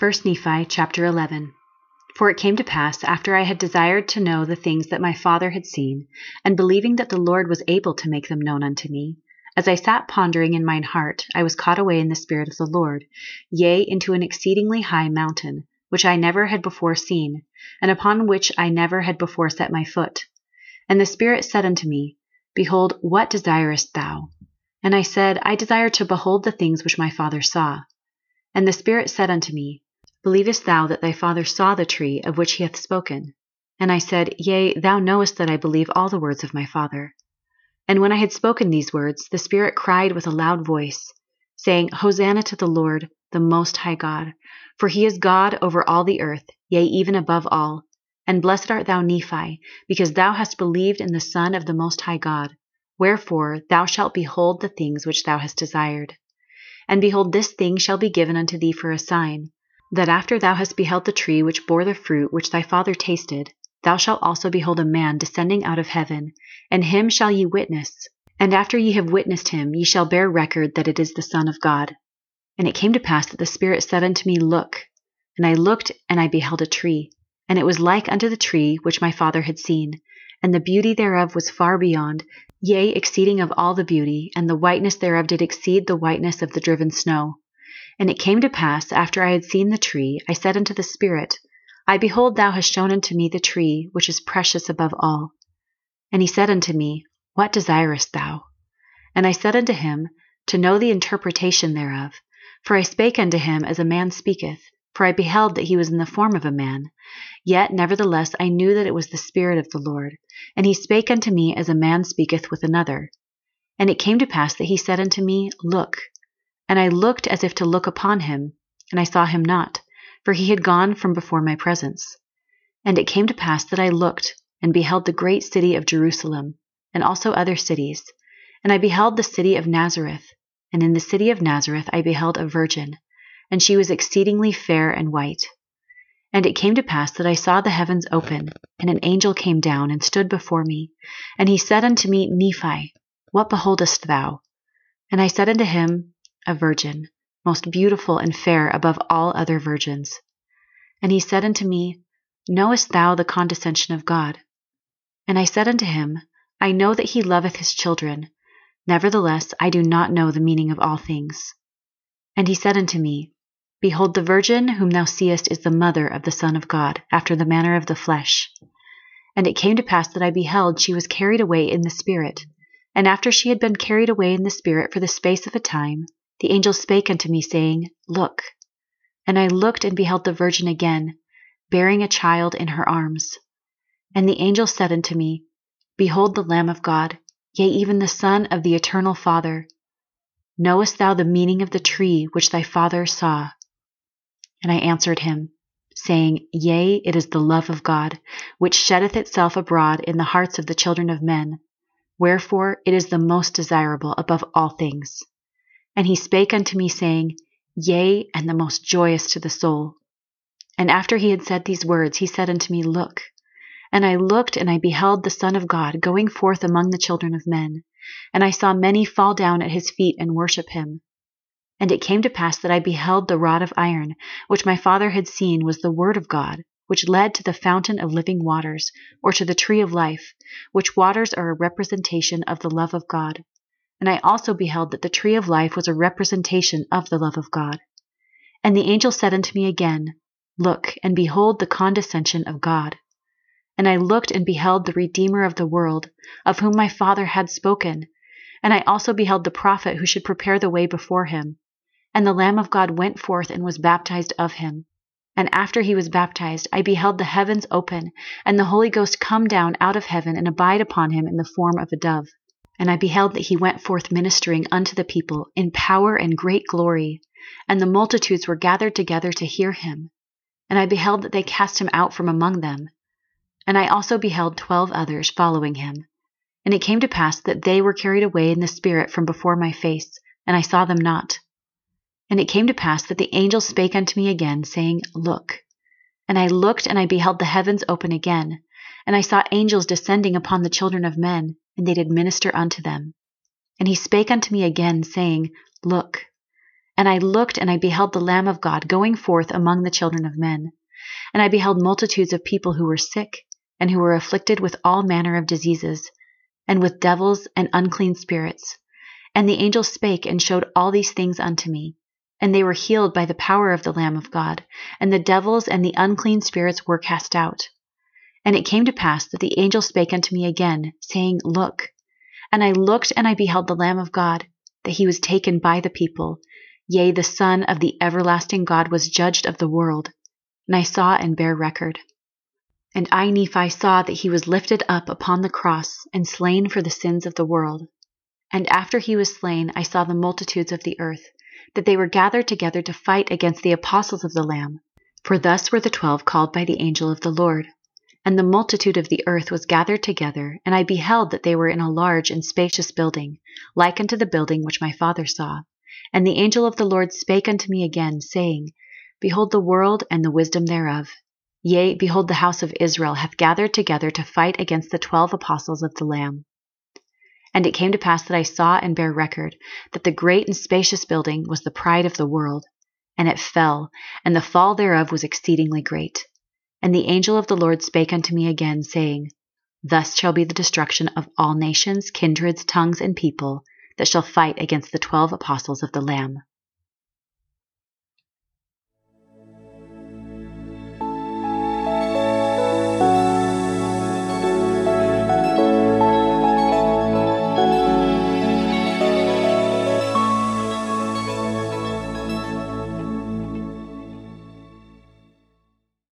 1 Nephi chapter 11 For it came to pass, after I had desired to know the things that my father had seen, and believing that the Lord was able to make them known unto me, as I sat pondering in mine heart, I was caught away in the Spirit of the Lord, yea, into an exceedingly high mountain, which I never had before seen, and upon which I never had before set my foot. And the Spirit said unto me, Behold, what desirest thou? And I said, I desire to behold the things which my father saw. And the Spirit said unto me, Believest thou that thy father saw the tree of which he hath spoken? And I said, Yea, thou knowest that I believe all the words of my father. And when I had spoken these words, the Spirit cried with a loud voice, saying, Hosanna to the Lord, the Most High God, for he is God over all the earth, yea, even above all. And blessed art thou, Nephi, because thou hast believed in the Son of the Most High God. Wherefore thou shalt behold the things which thou hast desired. And behold, this thing shall be given unto thee for a sign that after thou hast beheld the tree which bore the fruit which thy father tasted, thou shalt also behold a man descending out of heaven, and him shall ye witness. And after ye have witnessed him, ye shall bear record that it is the Son of God. And it came to pass that the Spirit said unto me, Look. And I looked, and I beheld a tree, and it was like unto the tree which my father had seen, and the beauty thereof was far beyond, yea, exceeding of all the beauty, and the whiteness thereof did exceed the whiteness of the driven snow. And it came to pass, after I had seen the tree, I said unto the Spirit, I behold, thou hast shown unto me the tree, which is precious above all. And he said unto me, What desirest thou? And I said unto him, To know the interpretation thereof. For I spake unto him as a man speaketh, for I beheld that he was in the form of a man. Yet, nevertheless, I knew that it was the Spirit of the Lord. And he spake unto me as a man speaketh with another. And it came to pass that he said unto me, Look. And I looked as if to look upon him, and I saw him not, for he had gone from before my presence. And it came to pass that I looked, and beheld the great city of Jerusalem, and also other cities. And I beheld the city of Nazareth, and in the city of Nazareth I beheld a virgin, and she was exceedingly fair and white. And it came to pass that I saw the heavens open, and an angel came down and stood before me. And he said unto me, Nephi, what beholdest thou? And I said unto him, a virgin, most beautiful and fair above all other virgins. And he said unto me, Knowest thou the condescension of God? And I said unto him, I know that he loveth his children. Nevertheless, I do not know the meaning of all things. And he said unto me, Behold, the virgin whom thou seest is the mother of the Son of God, after the manner of the flesh. And it came to pass that I beheld she was carried away in the Spirit. And after she had been carried away in the Spirit for the space of a time, the angel spake unto me, saying, Look. And I looked and beheld the virgin again, bearing a child in her arms. And the angel said unto me, Behold the Lamb of God, yea, even the Son of the eternal Father. Knowest thou the meaning of the tree which thy father saw? And I answered him, saying, Yea, it is the love of God, which sheddeth itself abroad in the hearts of the children of men. Wherefore it is the most desirable above all things. And he spake unto me, saying, Yea, and the most joyous to the soul. And after he had said these words, he said unto me, Look. And I looked, and I beheld the Son of God going forth among the children of men. And I saw many fall down at his feet and worship him. And it came to pass that I beheld the rod of iron, which my father had seen was the word of God, which led to the fountain of living waters, or to the tree of life, which waters are a representation of the love of God. And I also beheld that the tree of life was a representation of the love of God. And the angel said unto me again, Look, and behold the condescension of God. And I looked and beheld the Redeemer of the world, of whom my Father had spoken. And I also beheld the prophet who should prepare the way before him. And the Lamb of God went forth and was baptized of him. And after he was baptized, I beheld the heavens open, and the Holy Ghost come down out of heaven and abide upon him in the form of a dove. And I beheld that he went forth ministering unto the people in power and great glory, and the multitudes were gathered together to hear him. And I beheld that they cast him out from among them. And I also beheld twelve others following him. And it came to pass that they were carried away in the Spirit from before my face, and I saw them not. And it came to pass that the angel spake unto me again, saying, Look. And I looked, and I beheld the heavens open again, and I saw angels descending upon the children of men and they did minister unto them. And he spake unto me again, saying, Look. And I looked, and I beheld the Lamb of God going forth among the children of men. And I beheld multitudes of people who were sick, and who were afflicted with all manner of diseases, and with devils and unclean spirits. And the angel spake and showed all these things unto me. And they were healed by the power of the Lamb of God, and the devils and the unclean spirits were cast out. And it came to pass that the angel spake unto me again, saying, Look. And I looked, and I beheld the Lamb of God, that he was taken by the people. Yea, the Son of the everlasting God was judged of the world. And I saw and bear record. And I, Nephi, saw that he was lifted up upon the cross and slain for the sins of the world. And after he was slain, I saw the multitudes of the earth, that they were gathered together to fight against the apostles of the Lamb. For thus were the twelve called by the angel of the Lord. And the multitude of the earth was gathered together, and I beheld that they were in a large and spacious building, like unto the building which my father saw. And the angel of the Lord spake unto me again, saying, Behold the world and the wisdom thereof. Yea, behold, the house of Israel hath gathered together to fight against the twelve apostles of the Lamb. And it came to pass that I saw and bare record that the great and spacious building was the pride of the world, and it fell, and the fall thereof was exceedingly great. And the angel of the Lord spake unto me again, saying, Thus shall be the destruction of all nations, kindreds, tongues, and people that shall fight against the twelve apostles of the Lamb.